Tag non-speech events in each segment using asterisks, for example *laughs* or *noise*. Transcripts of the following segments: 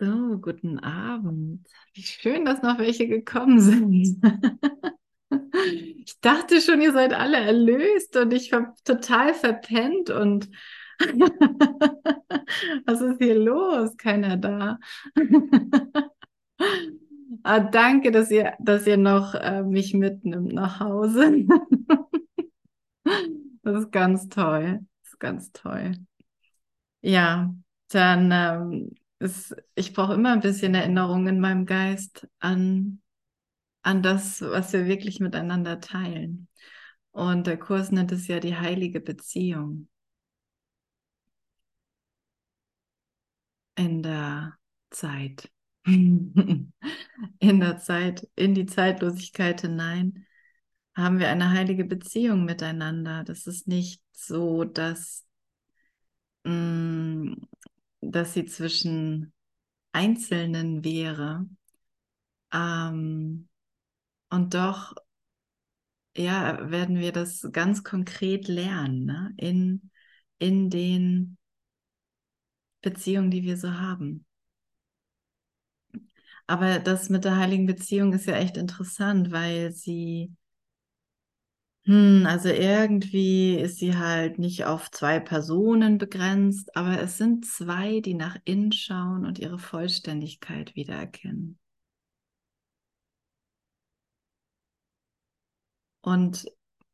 So, guten Abend. Wie schön, dass noch welche gekommen sind. *laughs* Ich dachte schon, ihr seid alle erlöst und ich habe total verpennt und *laughs* was ist hier los? Keiner da. *laughs* ah, danke, dass ihr, dass ihr noch äh, mich mitnimmt nach Hause. das ist ganz toll. Das ist ganz toll. Ja, dann ähm, ist, ich brauche immer ein bisschen Erinnerung in meinem Geist an, an das, was wir wirklich miteinander teilen. Und der Kurs nennt es ja die heilige Beziehung. In der Zeit. *laughs* in der Zeit, in die Zeitlosigkeit hinein, haben wir eine heilige Beziehung miteinander. Das ist nicht so, dass mh, mm, dass sie zwischen Einzelnen wäre. Ähm, und doch, ja, werden wir das ganz konkret lernen, ne? in, in den Beziehungen, die wir so haben. Aber das mit der heiligen Beziehung ist ja echt interessant, weil sie hm, also irgendwie ist sie halt nicht auf zwei Personen begrenzt, aber es sind zwei, die nach innen schauen und ihre Vollständigkeit wiedererkennen. Und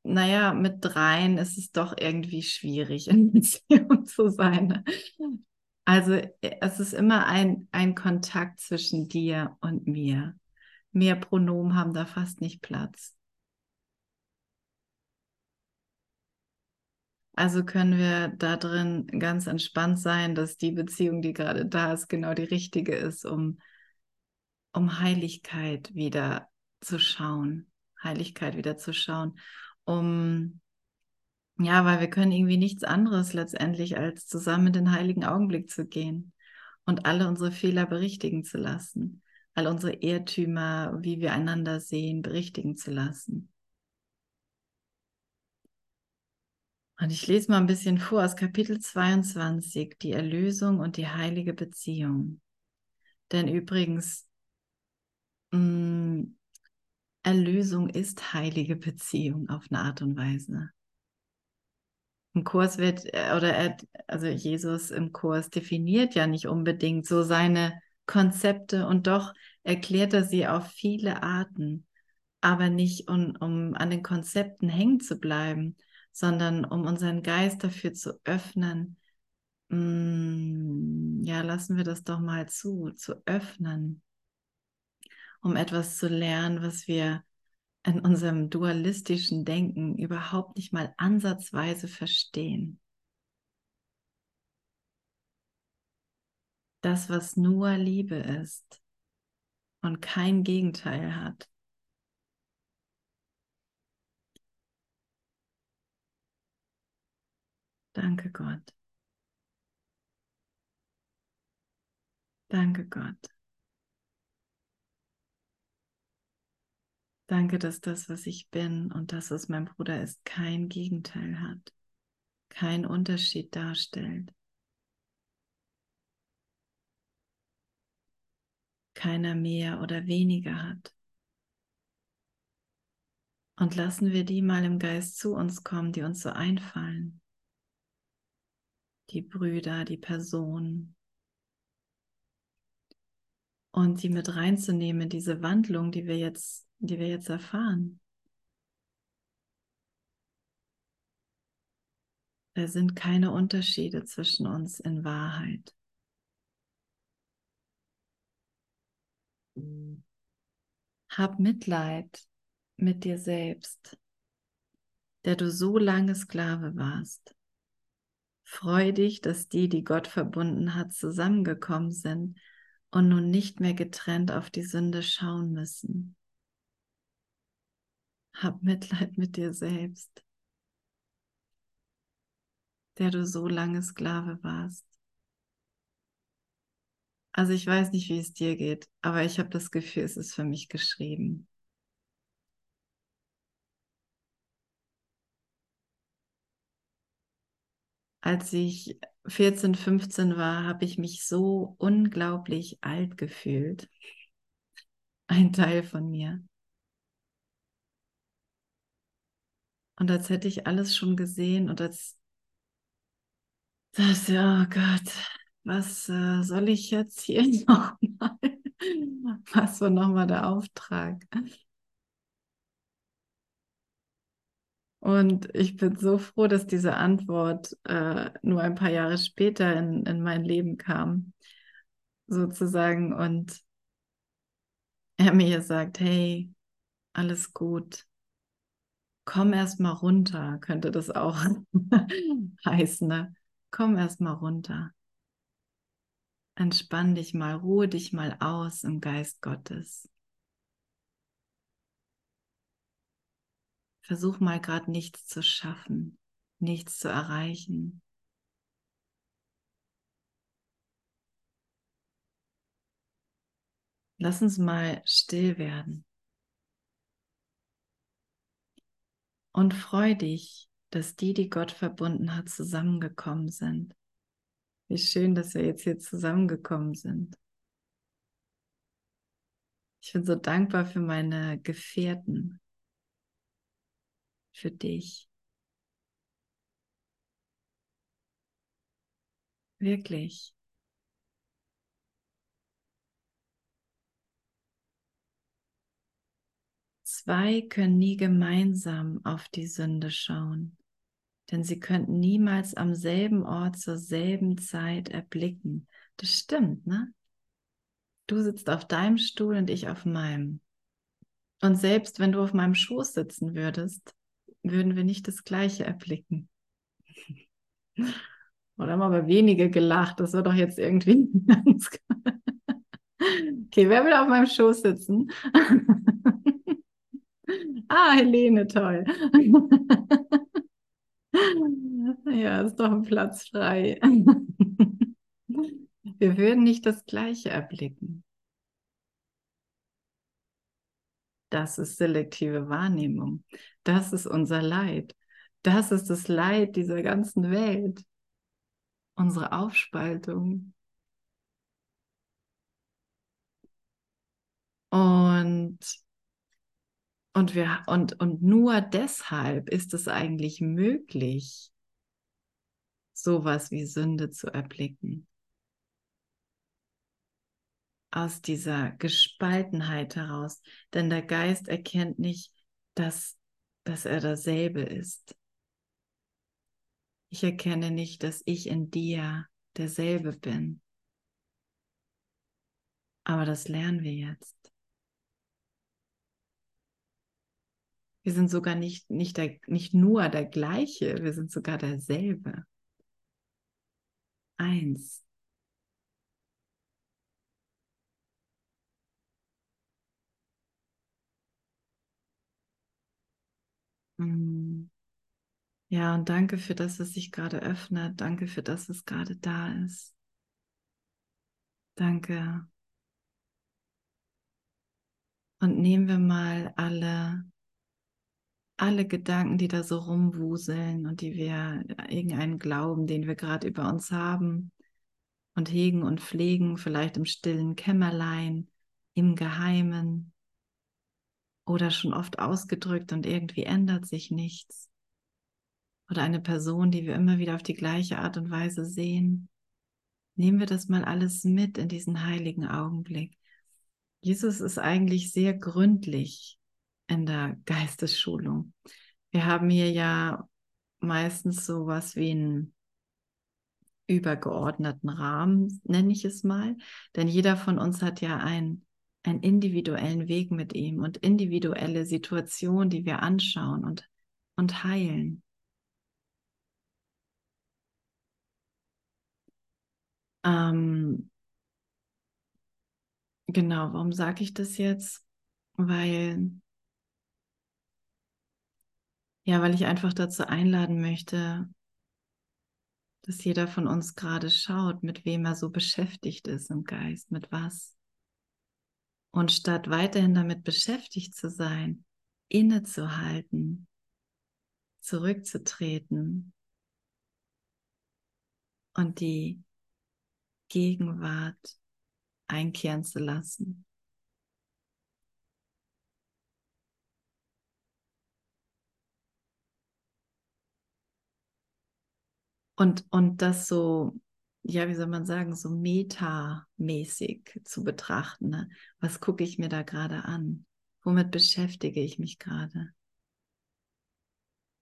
naja, mit dreien ist es doch irgendwie schwierig, *laughs* in Beziehung zu sein. Also es ist immer ein, ein Kontakt zwischen dir und mir. Mehr Pronomen haben da fast nicht Platz. Also können wir da drin ganz entspannt sein, dass die Beziehung, die gerade da ist, genau die richtige ist, um, um Heiligkeit wieder zu schauen. Heiligkeit wieder zu schauen. Um, ja, weil wir können irgendwie nichts anderes letztendlich, als zusammen in den heiligen Augenblick zu gehen und alle unsere Fehler berichtigen zu lassen. All unsere Irrtümer, wie wir einander sehen, berichtigen zu lassen. Und ich lese mal ein bisschen vor aus Kapitel 22, die Erlösung und die heilige Beziehung. Denn übrigens, mh, mm, Erlösung ist heilige Beziehung auf eine Art und Weise. Im Kurs wird, äh, oder er, also Jesus im Kurs definiert ja nicht unbedingt so seine Konzepte und doch erklärt er sie auf viele Arten, aber nicht um, um an den Konzepten hängen zu bleiben, sondern um unseren Geist dafür zu öffnen. Mm, ja, lassen wir das doch mal zu, zu öffnen, um etwas zu lernen, was wir in unserem dualistischen Denken überhaupt nicht mal ansatzweise verstehen. Das, was nur Liebe ist und kein Gegenteil hat. Danke Gott. Danke Gott. Danke, dass das, was ich bin und das, was mein Bruder ist, kein Gegenteil hat, kein Unterschied darstellt. Keiner mehr oder weniger hat. Und lassen wir die mal im Geist zu uns kommen, die uns so einfallen die Brüder, die Person. Und sie mit reinzunehmen in diese Wandlung, die wir jetzt, die wir jetzt erfahren. Da sind keine Unterschiede zwischen uns in Wahrheit. Hab Mitleid mit dir selbst, der du so lange Sklave warst. Freu dich, dass die, die Gott verbunden hat, zusammengekommen sind und nun nicht mehr getrennt auf die Sünde schauen müssen. Hab Mitleid mit dir selbst, der du so lange Sklave warst. Also ich weiß nicht, wie es dir geht, aber ich habe das Gefühl, es ist für mich geschrieben. Als ich 14, 15 war, habe ich mich so unglaublich alt gefühlt. Ein Teil von mir. Und als hätte ich alles schon gesehen und als das, oh Gott, was äh, soll ich jetzt hier *laughs* nochmal? Was war nochmal der Auftrag? Und ich bin so froh, dass diese Antwort äh, nur ein paar Jahre später in, in mein Leben kam, sozusagen. Und er mir sagt, hey, alles gut. Komm erst mal runter, könnte das auch *laughs* heißen. Ne? Komm erst mal runter. Entspann dich mal, ruhe dich mal aus im Geist Gottes. Versuch mal gerade nichts zu schaffen, nichts zu erreichen. Lass uns mal still werden. Und freu dich, dass die, die Gott verbunden hat, zusammengekommen sind. Wie schön, dass wir jetzt hier zusammengekommen sind. Ich bin so dankbar für meine Gefährten, für dich. Wirklich. Zwei können nie gemeinsam auf die Sünde schauen, denn sie könnten niemals am selben Ort zur selben Zeit erblicken. Das stimmt, ne? Du sitzt auf deinem Stuhl und ich auf meinem. Und selbst wenn du auf meinem Schoß sitzen würdest, würden wir nicht das Gleiche erblicken. Oder haben aber wenige gelacht. Das war doch jetzt irgendwie *laughs* okay, wer will auf meinem Schoß sitzen? *laughs* ah, Helene, toll. *laughs* ja, ist doch ein Platz frei. wir würden nicht das Gleiche erblicken. Das ist selektive Wahrnehmung. Das ist unser Leid. Das ist das Leid dieser ganzen Welt. Unsere Aufspaltung. Und, und, wir, und, und nur deshalb ist es eigentlich möglich, sowas wie Sünde zu erblicken aus dieser Gespaltenheit heraus. Denn der Geist erkennt nicht, dass, dass er dasselbe ist. Ich erkenne nicht, dass ich in dir derselbe bin. Aber das lernen wir jetzt. Wir sind sogar nicht, nicht, der, nicht nur der gleiche, wir sind sogar derselbe. Eins. Ja, und danke für das, was sich gerade öffnet. Danke für das, was gerade da ist. Danke. Und nehmen wir mal alle, alle Gedanken, die da so rumwuseln und die wir, irgendeinen Glauben, den wir gerade über uns haben und hegen und pflegen, vielleicht im stillen Kämmerlein, im Geheimen oder schon oft ausgedrückt und irgendwie ändert sich nichts. Oder eine Person, die wir immer wieder auf die gleiche Art und Weise sehen. Nehmen wir das mal alles mit in diesen heiligen Augenblick. Jesus ist eigentlich sehr gründlich in der Geistesschulung. Wir haben hier ja meistens so was wie einen übergeordneten Rahmen, nenne ich es mal. Denn jeder von uns hat ja ein einen individuellen Weg mit ihm und individuelle Situationen, die wir anschauen und, und heilen. Ähm, genau, warum sage ich das jetzt? Weil, ja, weil ich einfach dazu einladen möchte, dass jeder von uns gerade schaut, mit wem er so beschäftigt ist im Geist, mit was. Und statt weiterhin damit beschäftigt zu sein, innezuhalten, zurückzutreten und die Gegenwart einkehren zu lassen. Und, und das so, ja, wie soll man sagen, so metamäßig zu betrachten. Ne? Was gucke ich mir da gerade an? Womit beschäftige ich mich gerade?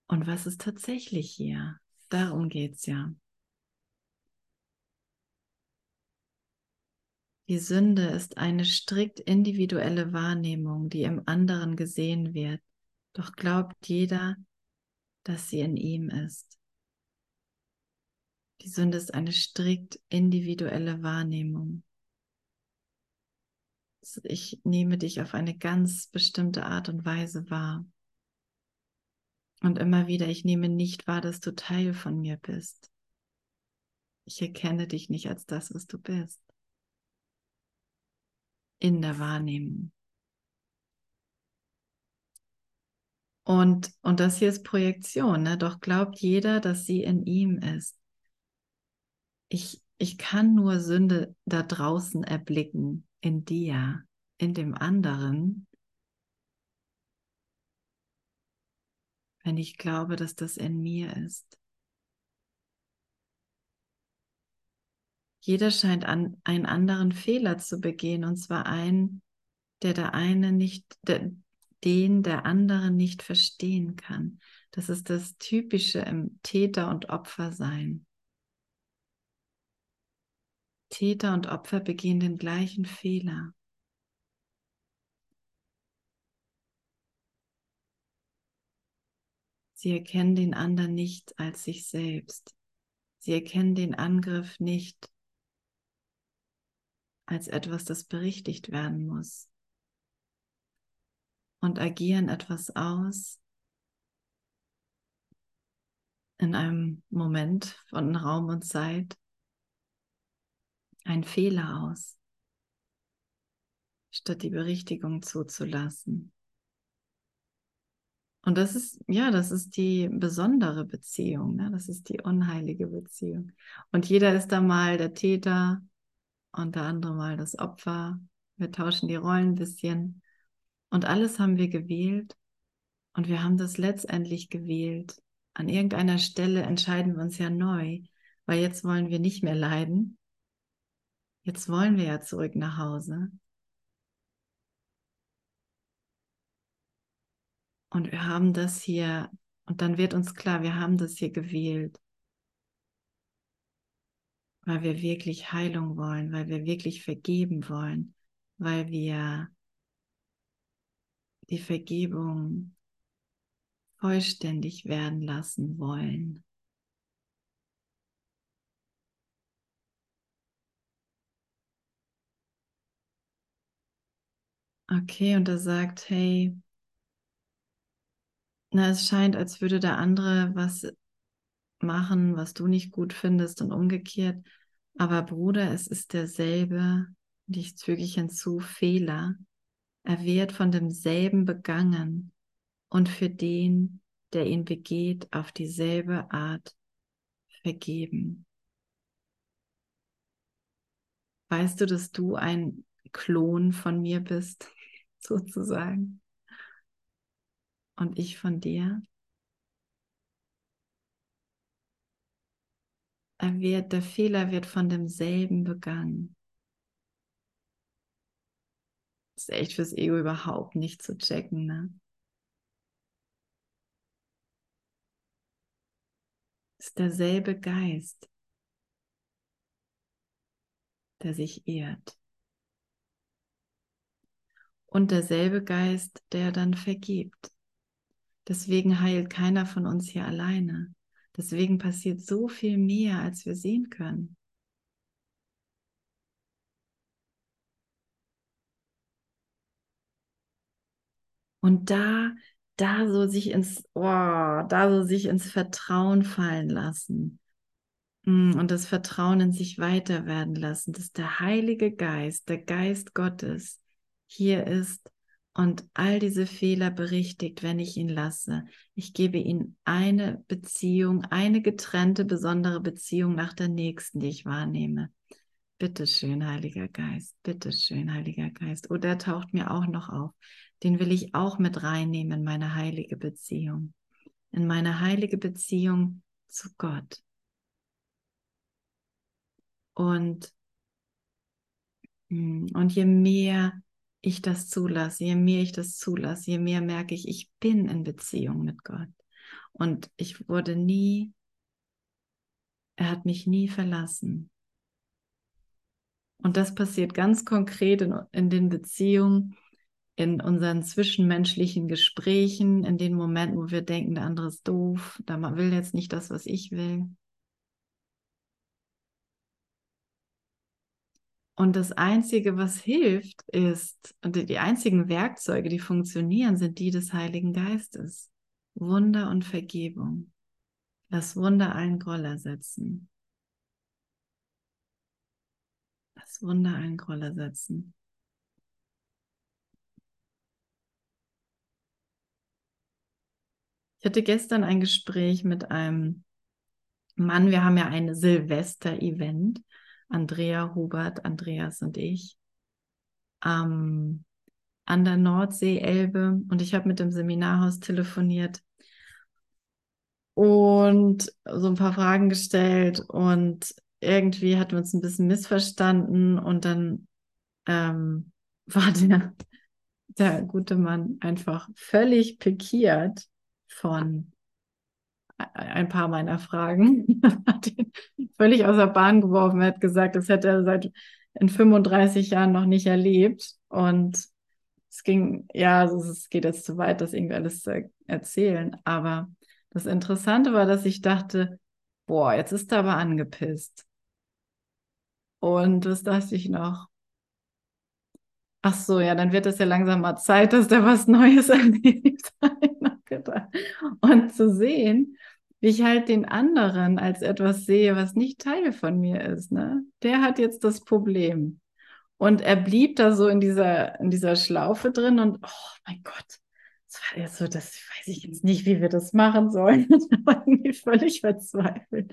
Und was ist tatsächlich hier? Darum geht es ja. Die Sünde ist eine strikt individuelle Wahrnehmung, die im anderen gesehen wird. Doch glaubt jeder, dass sie in ihm ist. Die Sünde ist eine strikt individuelle Wahrnehmung. Ich nehme dich auf eine ganz bestimmte Art und Weise wahr. Und immer wieder, ich nehme nicht wahr, dass du Teil von mir bist. Ich erkenne dich nicht als das, was du bist. In der Wahrnehmung. Und, und das hier ist Projektion, ne? doch glaubt jeder, dass sie in ihm ist ich, ich kann nur Sünde da draußen erblicken, in dir, in dem anderen, wenn ich glaube, dass das in mir ist. Jeder scheint an einen anderen Fehler zu begehen, und zwar einen, der der eine nicht, der, den der andere nicht verstehen kann. Das ist das Typische im Täter- und Opfersein. Täter und Opfer begehen den gleichen Fehler. Sie erkennen den anderen nicht als sich selbst. Sie erkennen den Angriff nicht als etwas, das berichtigt werden muss. Und agieren etwas aus in einem Moment von Raum und Zeit, einen Fehler aus, statt die Berichtigung zuzulassen. Und das ist, ja, das ist die besondere Beziehung, ne? das ist die unheilige Beziehung. Und jeder ist da mal der Täter und der andere mal das Opfer. Wir tauschen die Rollen ein bisschen. Und alles haben wir gewählt und wir haben das letztendlich gewählt. An irgendeiner Stelle entscheiden wir uns ja neu, weil jetzt wollen wir nicht mehr leiden, Jetzt wollen wir ja zurück nach Hause. Und wir haben das hier, und dann wird uns klar, wir haben das hier gewählt, weil wir wirklich Heilung wollen, weil wir wirklich vergeben wollen, weil wir die Vergebung vollständig werden lassen wollen. Okay, und er sagt, hey, na, es scheint, als würde der andere was machen, was du nicht gut findest und umgekehrt. Aber Bruder, es ist derselbe, und ich füge ich hinzu, Fehler. Er wird von demselben begangen und für den, der ihn begeht, auf dieselbe Art vergeben. Weißt du, dass du ein Klon von mir bist, sozusagen. Und ich von dir. Wird, der Fehler wird von demselben begangen. Das ist echt fürs Ego überhaupt nicht zu checken, ne? Ist derselbe Geist, der sich ehrt und derselbe Geist, der dann vergibt. Deswegen heilt keiner von uns hier alleine. Deswegen passiert so viel mehr, als wir sehen können. Und da, da so sich ins, oh, da so sich ins Vertrauen fallen lassen mm, und das Vertrauen in sich weiter werden lassen, dass der Heilige Geist, der Geist Gottes, hier ist und all diese Fehler berichtigt, wenn ich ihn lasse. Ich gebe ihm eine Beziehung, eine getrennte, besondere Beziehung nach der nächsten, die ich wahrnehme. Bitte schön, Heiliger Geist, bitte schön, Heiliger Geist. Oh, der taucht mir auch noch auf. Den will ich auch mit reinnehmen in meine heilige Beziehung, in meine heilige Beziehung zu Gott. Und, hm, und je mehr ich das zulasse, je mehr ich das zulasse, je mehr merke ich, ich bin in Beziehung mit Gott. Und ich wurde nie, er hat mich nie verlassen. Und das passiert ganz konkret in, in den Beziehungen, in unseren zwischenmenschlichen Gesprächen, in den Momenten, wo wir denken, der andere ist doof, der will jetzt nicht das, was ich will. Und das Einzige, was hilft, ist, und die einzigen Werkzeuge, die funktionieren, sind die des Heiligen Geistes. Wunder und Vergebung. Das Wunder allen Groll ersetzen. Das Wunder allen Groll ersetzen. Ich hatte gestern ein Gespräch mit einem Mann. Wir haben ja ein Silvester-Event Andrea Hubert, Andreas und ich, ähm, an der Nordsee, Elbe. Und ich habe mit dem Seminarhaus telefoniert und so ein paar Fragen gestellt. Und irgendwie hatten wir uns ein bisschen missverstanden. Und dann ähm, *laughs* war der, der gute Mann einfach völlig pikiert von ein paar meiner Fragen. *laughs* hat ihn völlig aus der Bahn geworfen. Er hat gesagt, das hätte er seit in 35 Jahren noch nicht erlebt. Und es ging, ja, also es geht jetzt zu weit, das irgendwie alles zu erzählen. Aber das Interessante war, dass ich dachte, boah, jetzt ist er aber angepisst. Und was dachte ich noch? Ach so, ja, dann wird es ja langsam mal Zeit, dass der was Neues *laughs* erlebt. Und zu sehen, wie ich halt den anderen als etwas sehe, was nicht Teil von mir ist. Ne? Der hat jetzt das Problem. Und er blieb da so in dieser, in dieser Schlaufe drin und oh mein Gott, das war jetzt so, das weiß ich jetzt nicht, wie wir das machen sollen. *laughs* Ich war irgendwie völlig verzweifelt.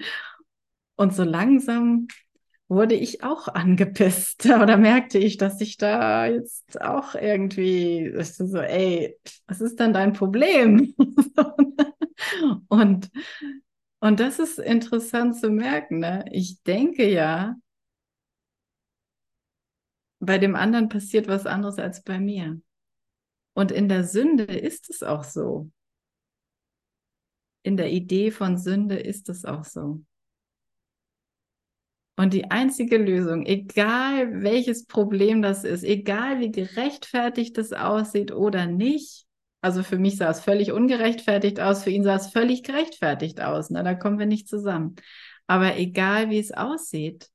Und so langsam wurde ich auch angepisst *laughs* oder merkte ich, dass ich da jetzt auch irgendwie so, ey, was ist denn dein Problem? *laughs* *laughs* Und, und das ist interessant zu merken. Ne? Ich denke ja, bei dem anderen passiert was anderes als bei mir. Und in der Sünde ist es auch so. In der Idee von Sünde ist es auch so. Und die einzige Lösung, egal welches Problem das ist, egal wie gerechtfertigt es aussieht oder nicht, also für mich sah es völlig ungerechtfertigt aus, für ihn sah es völlig gerechtfertigt aus. Ne? Da kommen wir nicht zusammen. Aber egal wie es aussieht,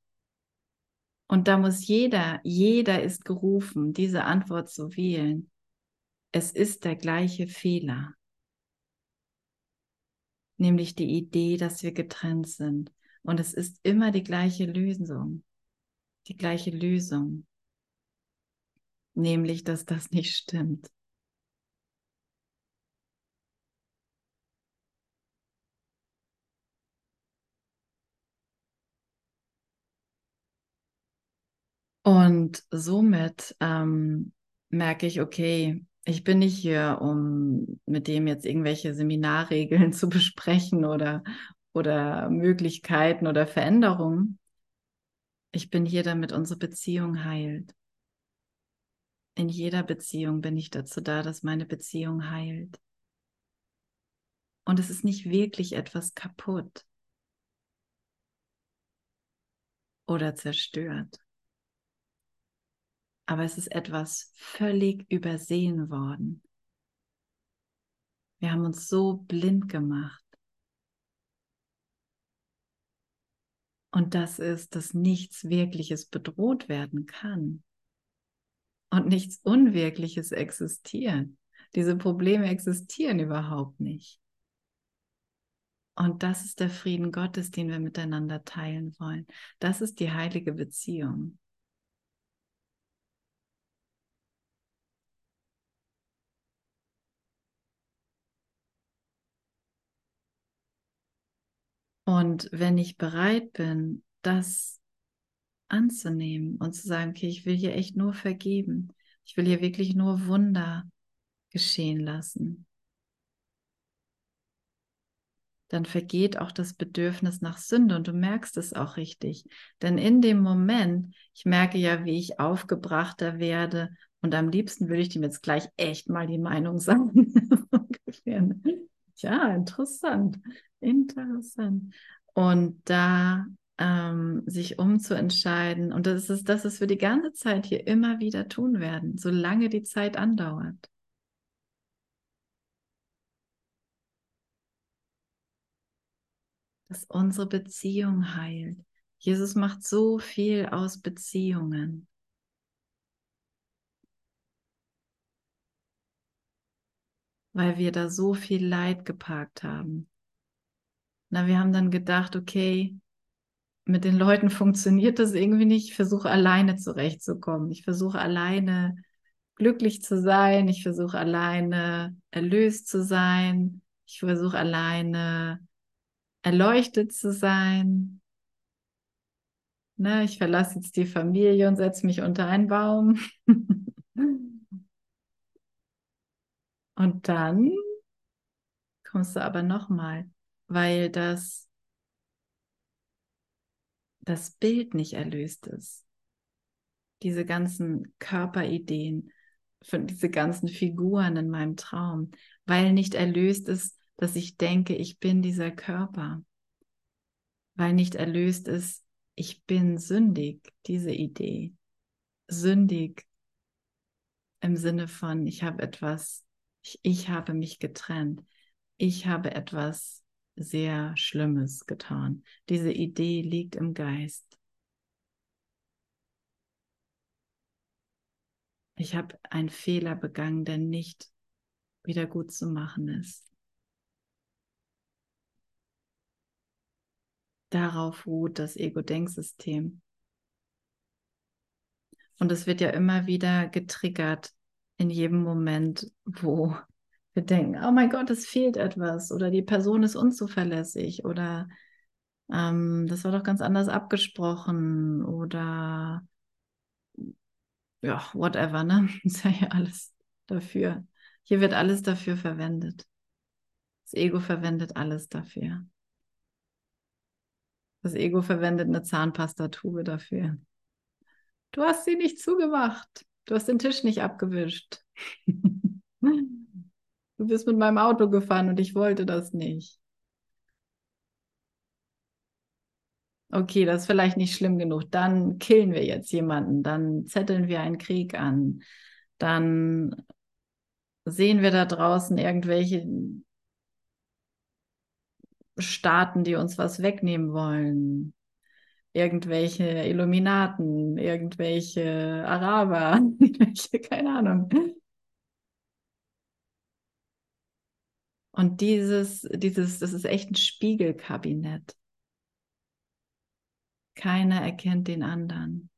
und da muss jeder, jeder ist gerufen, diese Antwort zu wählen. Es ist der gleiche Fehler. Nämlich die Idee, dass wir getrennt sind. Und es ist immer die gleiche Lösung. Die gleiche Lösung. Nämlich, dass das nicht stimmt. Und somit ähm, merke ich, okay, ich bin nicht hier, um mit dem jetzt irgendwelche Seminarregeln *laughs* zu besprechen oder, oder Möglichkeiten oder Veränderungen. Ich bin hier, damit unsere Beziehung heilt. In jeder Beziehung bin ich dazu da, dass meine Beziehung heilt. Und es ist nicht wirklich etwas kaputt oder zerstört aber es ist etwas völlig übersehen worden. Wir haben uns so blind gemacht. Und das ist, dass nichts Wirkliches bedroht werden kann. Und nichts Unwirkliches existiert. Diese Probleme existieren überhaupt nicht. Und das ist der Frieden Gottes, den wir miteinander teilen wollen. Das ist die heilige Beziehung. Und wenn ich bereit bin, das anzunehmen und zu sagen, okay, ich will hier echt nur vergeben. Ich will hier wirklich nur Wunder geschehen lassen. Dann vergeht auch das Bedürfnis nach Sünde und du merkst es auch richtig. Denn in dem Moment, ich merke ja, wie ich aufgebrachter werde und am liebsten würde ich dem jetzt gleich echt mal die Meinung *laughs* sagen. Ja, interessant, interessant. Und da ähm, sich umzuentscheiden. Und das ist das, was wir die ganze Zeit hier immer wieder tun werden, solange die Zeit andauert. Dass unsere Beziehung heilt. Jesus macht so viel aus Beziehungen. Weil wir da so viel Leid geparkt haben. Na, wir haben dann gedacht, okay, mit den Leuten *laughs* funktioniert das irgendwie nicht. Ich versuche alleine zurechtzukommen. Ich versuche alleine glücklich zu sein. Ich versuche alleine erlöst zu sein. Ich versuche alleine erleuchtet zu sein. Ne, ich verlasse jetzt die Familie und setze mich unter einen Baum. *laughs* und dann kommst du aber nochmal, weil das das Bild nicht erlöst ist. Diese ganzen Körperideen, von diese ganzen Figuren in meinem Traum, weil nicht erlöst ist, dass ich denke, ich bin dieser Körper. Weil nicht erlöst ist, ich bin sündig, diese Idee. Sündig im Sinne von, ich habe etwas, ich, habe mich getrennt. Ich habe etwas sehr Schlimmes getan. Diese Idee liegt im Geist. Ich habe einen Fehler begangen, der nicht wieder gut zu machen ist. Darauf ruht das Ego-Denksystem. Und es wird ja immer wieder getriggert in jedem Moment, wo wir denken, oh mein Gott, es fehlt etwas oder die Person ist unzuverlässig oder ähm, das war doch ganz anders abgesprochen oder ja, whatever, ne? *laughs* Ist ja hier alles dafür. Hier wird alles dafür verwendet. Das Ego verwendet alles dafür. Das Ego verwendet eine Zahnpastatube dafür. Du hast sie nicht zugemacht. Du hast den Tisch nicht abgewischt. Du bist mit meinem Auto gefahren und ich wollte das nicht. Okay, das ist vielleicht nicht schlimm genug. Dann killen wir jetzt jemanden, dann zetteln wir einen Krieg an, dann sehen wir da draußen irgendwelche Staaten, die uns was wegnehmen wollen. Irgendwelche Illuminaten, irgendwelche Araber, *laughs* irgendwelche, keine Ahnung. Und dieses, dieses, das ist echt ein Spiegelkabinett. Keiner erkennt den anderen.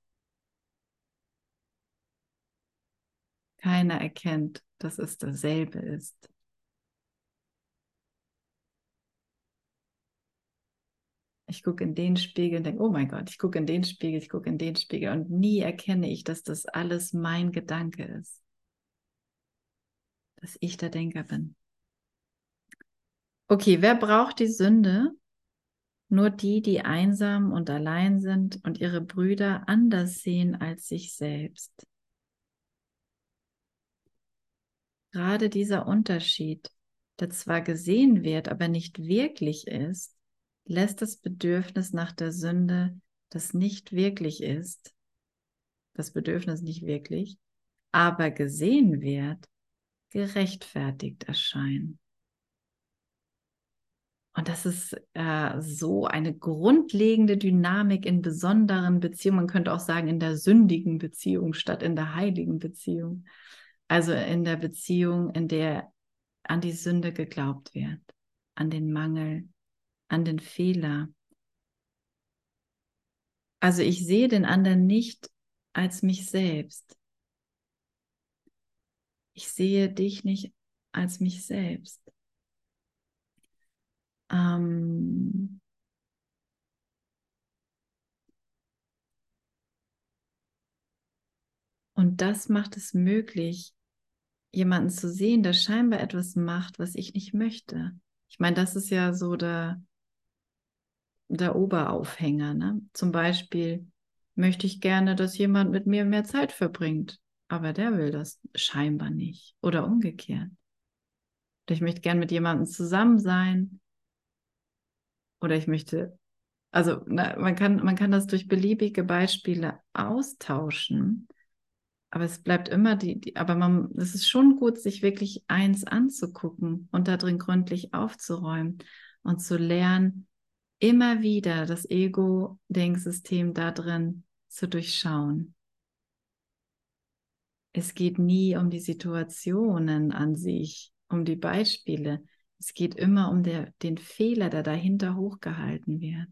Keiner erkennt, dass es dasselbe ist. Ich gucke in den Spiegel und denke, oh mein Gott, ich gucke in den Spiegel, ich gucke in den Spiegel und nie erkenne ich, dass das alles mein Gedanke ist. Dass ich der Denker bin. Okay, wer braucht die Sünde? Nur die, die einsam und allein sind und ihre Brüder anders sehen als sich selbst. Gerade dieser Unterschied, der zwar gesehen wird, aber nicht wirklich ist, lässt das Bedürfnis nach der Sünde, das nicht wirklich ist, das Bedürfnis nicht wirklich, aber gesehen wird, gerechtfertigt erscheinen. Und das ist äh, so eine grundlegende Dynamik in besonderen Beziehungen. Man könnte auch sagen, in der sündigen Beziehung statt in der heiligen Beziehung. Also in der Beziehung, in der an die Sünde geglaubt wird, an den Mangel, an den Fehler. Also ich sehe den anderen nicht als mich selbst. Ich sehe dich nicht als mich selbst. Ähm Und das macht es möglich, jemanden zu sehen, der scheinbar etwas macht, was ich nicht möchte. Ich meine, das ist ja so der, der Oberaufhänger. Ne? Zum Beispiel möchte ich gerne, dass jemand mit mir mehr Zeit verbringt, aber der will das scheinbar nicht oder umgekehrt. Oder ich möchte gerne mit jemandem zusammen sein oder ich möchte, also na, man, kann, man kann das durch beliebige Beispiele austauschen aber es bleibt immer die, die, aber man, es ist schon gut, sich wirklich eins anzugucken und da drin gründlich aufzuräumen und zu lernen, immer wieder das Ego-Denksystem da drin zu durchschauen. Es geht nie um die Situationen an sich, um die Beispiele. Es geht immer um der, den Fehler, der dahinter hochgehalten wird.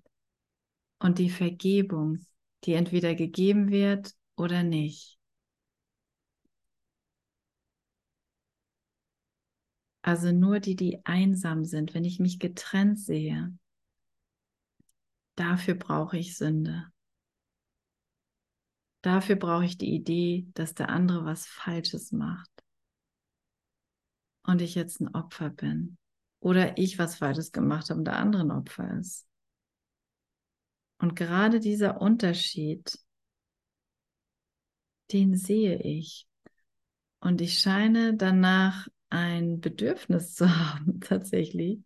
Und die Vergebung, die entweder gegeben wird oder nicht. Also nur die, die einsam sind, wenn ich mich getrennt sehe. Dafür brauche ich Sünde. Dafür brauche ich die Idee, dass der andere was Falsches macht. Und ich jetzt ein Opfer bin. Oder ich was Falsches gemacht habe und der andere ein Opfer ist. Und gerade dieser Unterschied, den sehe ich. Und ich scheine danach ein Bedürfnis *laughs* zu haben, tatsächlich.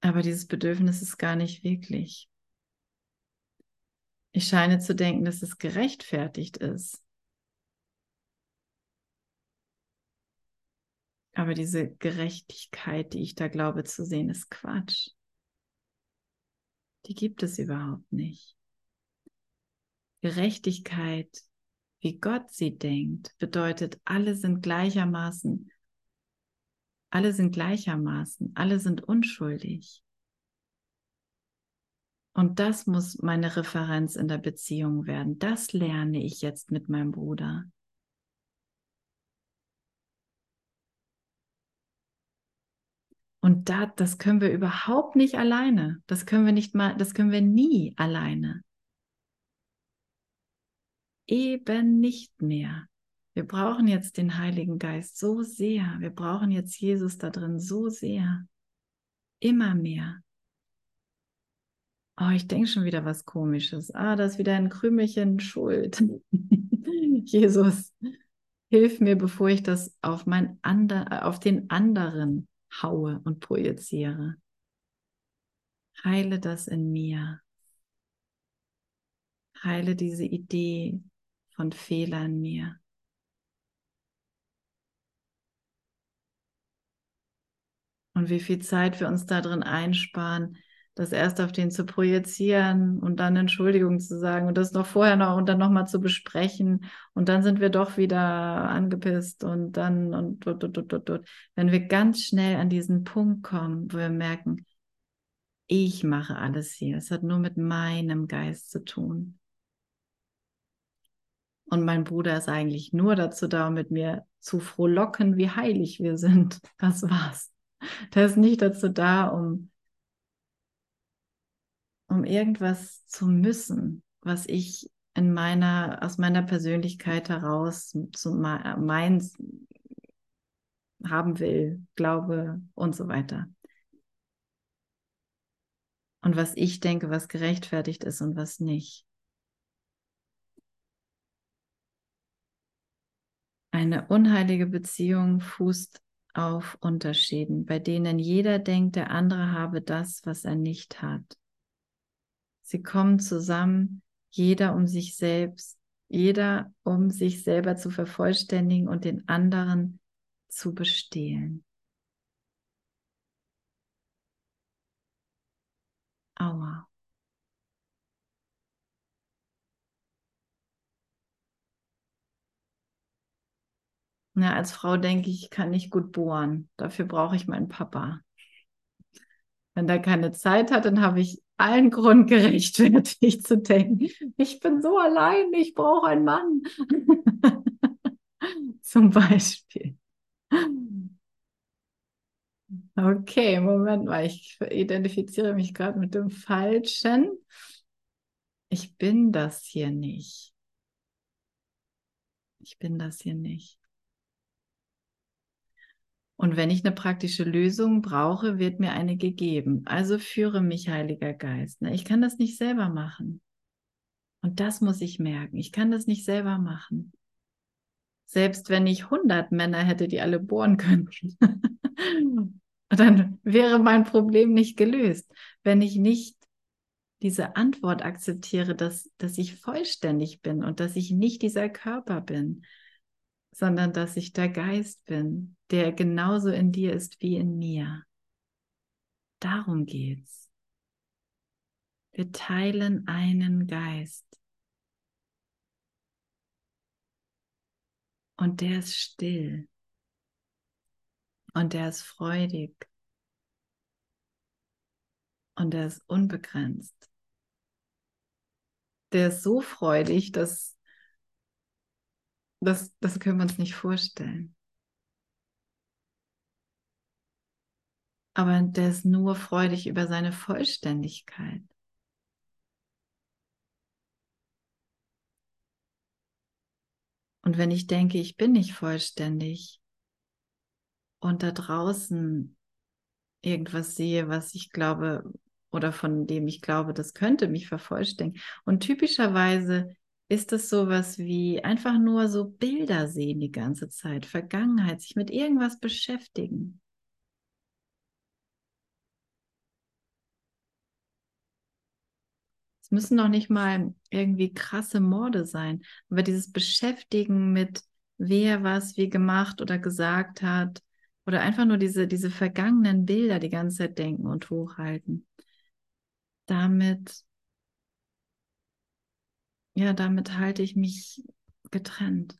Aber dieses Bedürfnis ist gar nicht wirklich. Ich scheine zu denken, dass es gerechtfertigt ist. Aber diese Gerechtigkeit, die ich da glaube zu sehen, ist Quatsch. Die gibt es überhaupt nicht. Gerechtigkeit wie Gott sie denkt, bedeutet, alle sind gleichermaßen, alle sind gleichermaßen, alle sind unschuldig. Und das muss meine Referenz in der Beziehung werden. Das lerne ich jetzt mit meinem Bruder. Und da, das können wir überhaupt nicht alleine. Das können wir nicht mal, das können wir nie alleine eben nicht mehr. Wir brauchen jetzt den Heiligen Geist so sehr. Wir brauchen jetzt Jesus da drin so sehr. Immer mehr. Oh, ich denke schon wieder was Komisches. Ah, da ist wieder ein Krümelchen Schuld. *laughs* Jesus, hilf mir, bevor ich das auf, mein ander, auf den anderen haue und projiziere. Heile das in mir. Heile diese Idee, von Fehlern mir. Und wie viel Zeit wir uns da drin einsparen, das erst auf den zu projizieren und dann Entschuldigung zu sagen und das noch vorher noch und dann nochmal zu besprechen und dann sind wir doch wieder angepisst und dann und dort, dort, dort, dort. Wenn wir ganz schnell an diesen Punkt kommen, wo wir merken, ich mache alles hier, es hat nur mit meinem Geist zu tun. Und mein Bruder ist eigentlich nur dazu da, um mit mir zu frohlocken, wie heilig wir sind. Das war's. Der ist nicht dazu da, um, um irgendwas zu müssen, was ich in meiner, aus meiner Persönlichkeit heraus zu meins haben will, glaube und so weiter. Und was ich denke, was gerechtfertigt ist und was nicht. Eine unheilige Beziehung fußt auf Unterschieden, bei denen jeder denkt, der andere habe das, was er nicht hat. Sie kommen zusammen, jeder um sich selbst, jeder um sich selber zu vervollständigen und den anderen zu bestehlen. Aua. Ja, als Frau denke ich, ich kann nicht gut bohren. Dafür brauche ich meinen Papa. Wenn er keine Zeit hat, dann habe ich allen Grund *laughs* gerechtfertigt zu denken, ich bin so allein, ich brauche einen Mann. *laughs* Zum Beispiel. Okay, Moment mal, ich identifiziere mich gerade mit dem Falschen. Ich bin das hier nicht. Ich bin das hier nicht. Und wenn ich eine praktische Lösung brauche, wird mir eine gegeben. Also führe mich, Heiliger Geist. Ich kann das nicht selber machen. Und das muss ich merken. Ich kann das nicht selber machen. Selbst wenn ich 100 Männer hätte, die alle bohren könnten, *laughs* dann wäre mein Problem nicht gelöst. Wenn ich nicht diese Antwort akzeptiere, dass, dass ich vollständig bin und dass ich nicht dieser Körper bin, sondern dass ich der Geist bin, der genauso in dir ist wie in mir. Darum geht's. Wir teilen einen Geist. Und der ist still. Und der ist freudig. Und der ist unbegrenzt. Der ist so freudig, dass das, das können wir uns nicht vorstellen. Aber der ist nur freudig über seine Vollständigkeit. Und wenn ich denke, ich bin nicht vollständig und da draußen irgendwas sehe, was ich glaube oder von dem ich glaube, das könnte mich vervollständigen. Und typischerweise ist es sowas wie einfach nur so Bilder sehen die ganze Zeit, Vergangenheit, sich mit irgendwas beschäftigen. Es müssen noch nicht mal irgendwie krasse Morde sein, aber dieses Beschäftigen mit wer was wie gemacht oder gesagt hat oder einfach nur diese, diese vergangenen Bilder die ganze Zeit denken und hochhalten. Damit ja, damit halte ich mich getrennt.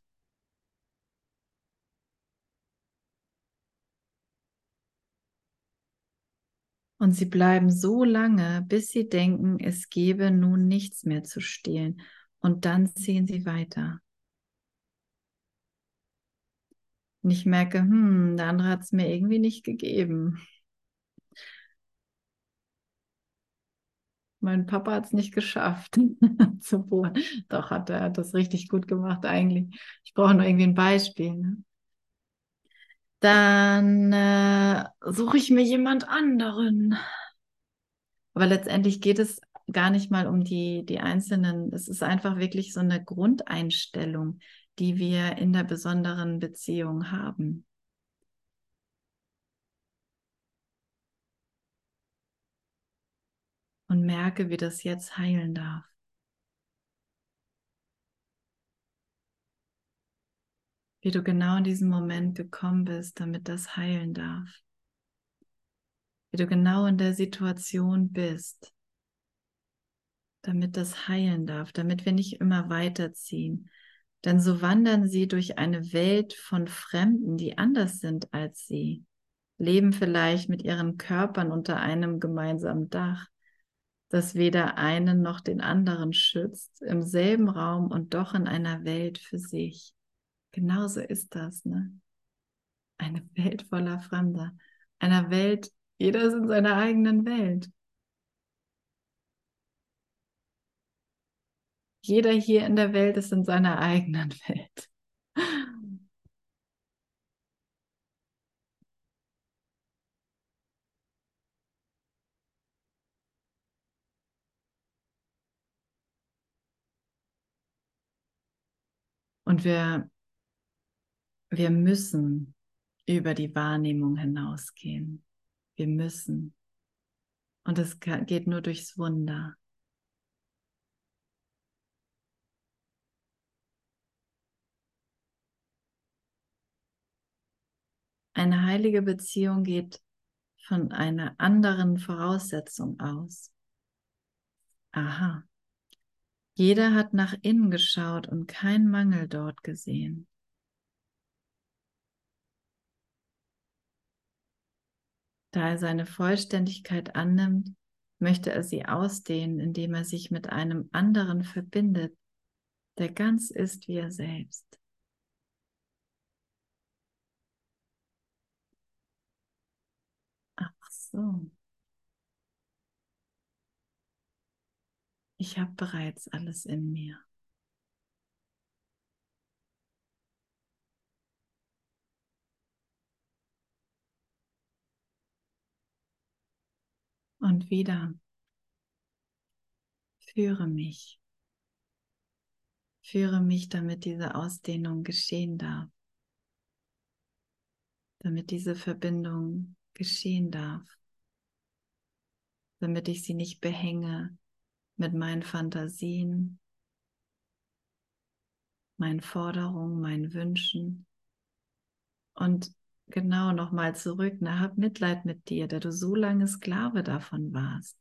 Und sie bleiben so lange, bis sie denken, es gebe nun nichts mehr zu stehlen. Und dann ziehen sie weiter. Und ich merke, hm, der andere hat es mir irgendwie nicht gegeben. Mein Papa hat es nicht geschafft *laughs* zu bohren. Doch, hat er hat das richtig gut gemacht eigentlich. Ich brauche nur irgendwie ein Beispiel. Ne? Dann äh, suche ich mir jemand anderen. Aber letztendlich geht es gar nicht mal um die, die einzelnen. Es ist einfach wirklich so eine Grundeinstellung, die wir in der besonderen Beziehung haben. Und merke, wie das jetzt heilen darf. Wie du genau in diesem Moment gekommen bist, damit das heilen darf. Wie du genau in der Situation bist, damit das heilen darf, damit wir nicht immer weiterziehen. Denn so wandern sie durch eine Welt von Fremden, die anders sind als sie, leben vielleicht mit ihren Körpern unter einem gemeinsamen Dach das weder einen noch den anderen schützt, im selben Raum und doch in einer Welt für sich. Genauso ist das, ne? Eine *laughs* Welt voller Fremder. Einer Welt, jeder ist in seiner eigenen Welt. Jeder hier in der Welt ist in seiner *laughs* eigenen Welt. Und wir, wir müssen über die Wahrnehmung hinausgehen. Wir müssen. Und es geht nur durchs Wunder. Eine heilige Beziehung geht von einer anderen Voraussetzung aus. Aha. Jeder hat nach innen geschaut und keinen Mangel dort gesehen. Da er seine Vollständigkeit annimmt, möchte er sie ausdehnen, indem er sich mit einem anderen verbindet, der ganz ist wie er selbst. Ach so. Ich habe bereits alles in mir. Und wieder führe mich. Führe mich, damit diese Ausdehnung geschehen darf. Damit diese Verbindung geschehen darf. Damit ich sie nicht behänge, mit meinen Fantasien, meinen Forderungen, meinen Wünschen. Und genau nochmal zurück, na, hab Mitleid mit dir, der du so lange Sklave davon warst,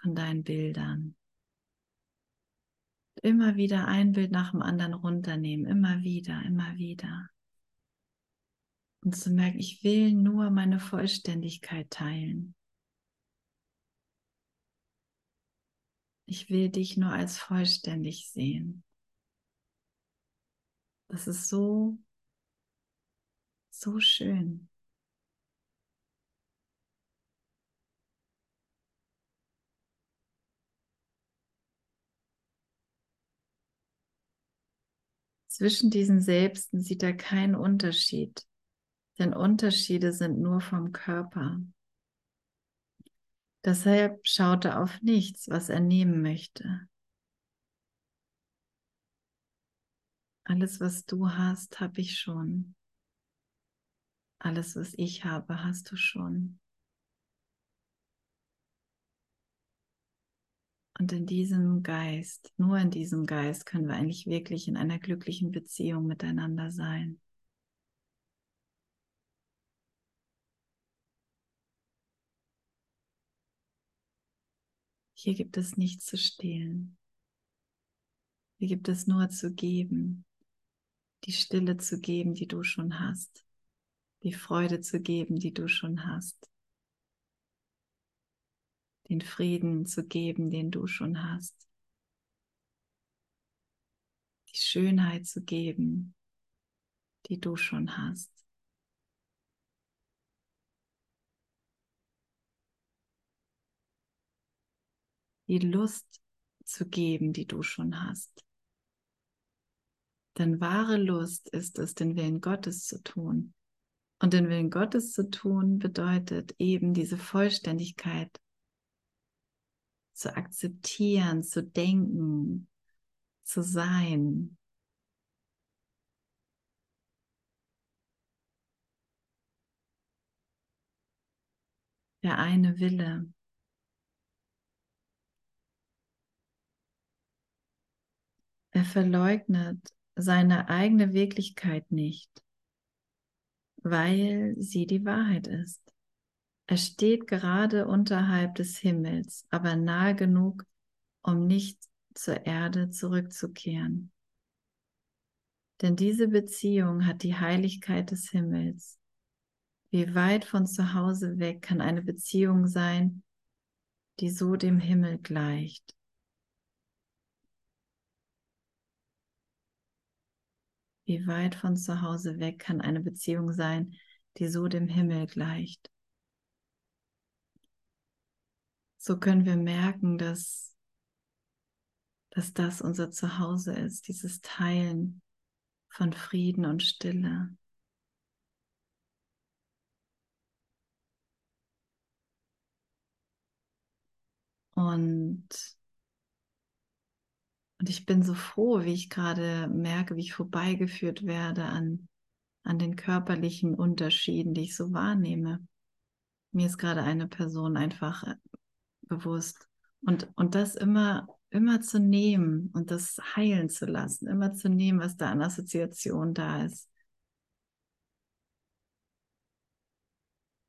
von deinen Bildern. Immer wieder ein Bild nach dem anderen runternehmen, immer wieder, immer wieder. Und zu merken, ich will nur meine Vollständigkeit teilen. Ich will dich nur als vollständig sehen. Das ist so, so schön. Zwischen diesen Selbsten sieht er keinen Unterschied, denn Unterschiede sind nur vom Körper. Deshalb schaut er auf nichts, was er nehmen möchte. Alles, was du hast, habe ich schon. Alles, was ich habe, hast du schon. Und in diesem Geist, nur in diesem Geist können wir eigentlich wirklich in einer glücklichen Beziehung miteinander sein. Hier gibt es nichts zu stehlen. Hier gibt es nur zu geben, die Stille zu geben, die du schon hast, die Freude zu geben, die du schon hast den Frieden zu geben, den du schon hast. Die Schönheit zu geben, die du schon hast. Die Lust zu geben, die du schon hast. Denn wahre Lust ist es, den Willen Gottes zu tun. Und den Willen Gottes zu tun bedeutet eben diese Vollständigkeit zu akzeptieren, zu denken, zu sein. Der eine Wille. Er verleugnet seine eigene Wirklichkeit nicht, weil sie die Wahrheit ist. Er steht gerade unterhalb des Himmels, aber nahe genug, um nicht zur Erde zurückzukehren. Denn diese Beziehung hat die Heiligkeit des Himmels. Wie weit von zu Hause weg kann eine Beziehung sein, die so dem Himmel gleicht? Wie weit von zu Hause weg kann eine Beziehung sein, die so dem Himmel gleicht? so können wir merken, dass, dass das unser Zuhause ist, dieses Teilen von Frieden und Stille. Und, und ich bin so froh, wie ich gerade merke, wie ich vorbeigeführt werde an, an den körperlichen Unterschieden, die ich so wahrnehme. Mir ist gerade eine Person einfach bewusst. Und, und das immer, immer zu nehmen und das heilen zu lassen, immer zu nehmen, was da an Assoziation da ist.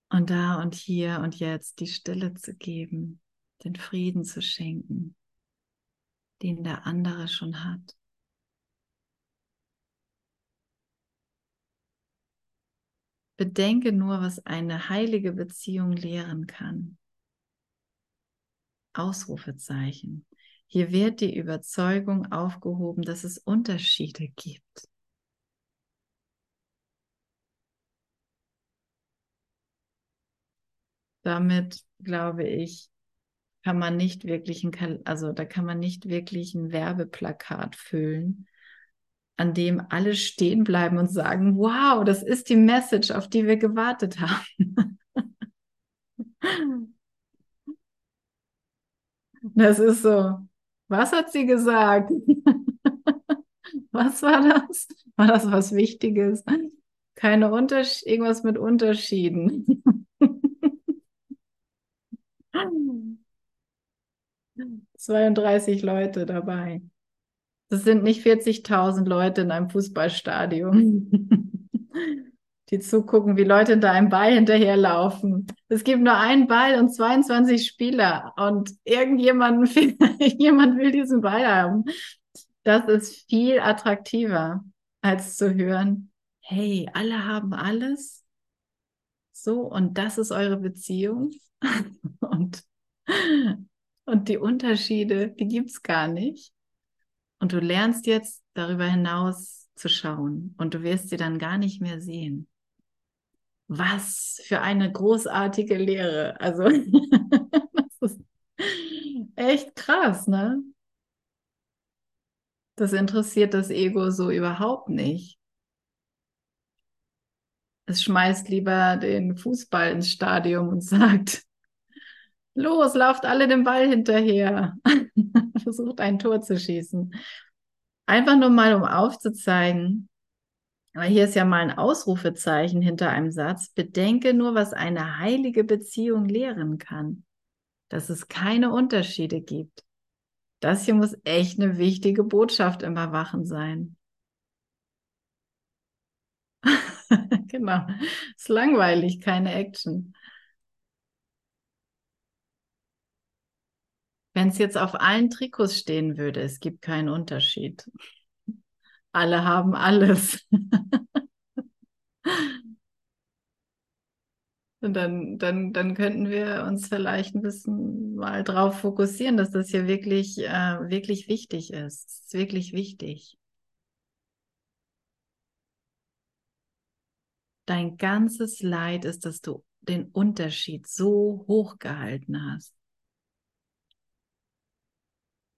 Und da und hier und jetzt die Stille zu geben, den Frieden zu schenken, den der andere schon hat. Bedenke nur, was eine heilige Beziehung lehren kann. Ausrufezeichen. Hier wird die Überzeugung aufgehoben, dass es Unterschiede gibt. Damit glaube ich, kann man nicht wirklich ein, also da kann man nicht wirklich ein Werbeplakat füllen, an dem alle stehen bleiben und sagen, wow, das ist die Message, auf die wir gewartet haben. *laughs* Das ist so. Was hat sie gesagt? *laughs* Was war das? War das was Wichtiges? Keine Unterschiede, irgendwas mit Unterschieden. *laughs* 32 Leute dabei. Das sind nicht 40.000 Leute in einem Fußballstadion, *laughs* die zugucken, wie Leute hinter einem Ball hinterherlaufen. Es gibt nur einen Ball und 22 Spieler und irgendjemand *laughs* jemand will diesen Ball haben. Das ist viel attraktiver, als zu hören, hey, alle haben alles. So, und das ist eure Beziehung. *laughs* und, und die Unterschiede, die gibt es gar nicht. Und du lernst jetzt darüber hinaus zu schauen und du wirst sie dann gar nicht mehr sehen. Was für eine großartige Lehre. Also, *laughs* das ist echt krass, ne? Das interessiert das Ego so überhaupt nicht. Es schmeißt lieber den Fußball ins Stadion und *laughs* sagt, los, lauft alle den Ball hinterher. *laughs* Versucht ein Tor zu schießen. Einfach nur mal, um aufzuzeigen, weil hier ist ja mal ein Ausrufezeichen hinter einem Satz, bedenke nur, was eine heilige Beziehung lehren kann, dass es keine Unterschiede gibt. Das hier muss echt eine wichtige Botschaft im Erwachen sein. *laughs* genau. Ist langweilig, keine Action. Wenn es jetzt auf allen Trikots stehen würde, es gibt keinen Unterschied. Alle haben alles. *laughs* Und dann, dann, dann könnten wir uns vielleicht ein bisschen mal drauf fokussieren, dass das hier wirklich, äh, wirklich wichtig ist. Es ist wirklich wichtig. Dein ganzes Leid ist, dass du den Unterschied so hoch gehalten hast.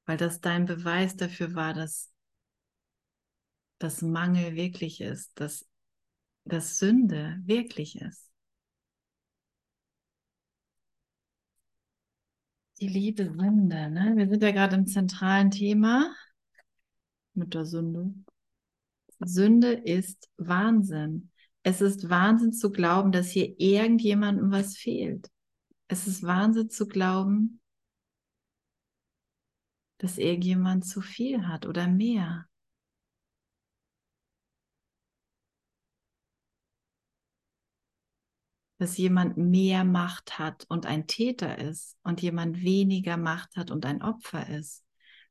Weil das dein Beweis dafür war, dass das Mangel wirklich ist, dass das Sünde wirklich ist. Die liebe Sünde, ne? Wir sind ja gerade im zentralen Thema mit der Sünde. Sünde ist Wahnsinn. Es ist Wahnsinn zu glauben, dass hier irgendjemandem was fehlt. Es ist Wahnsinn zu glauben, dass irgendjemand zu viel hat oder mehr. dass jemand mehr Macht hat und ein Täter ist und jemand weniger Macht hat und ein Opfer ist.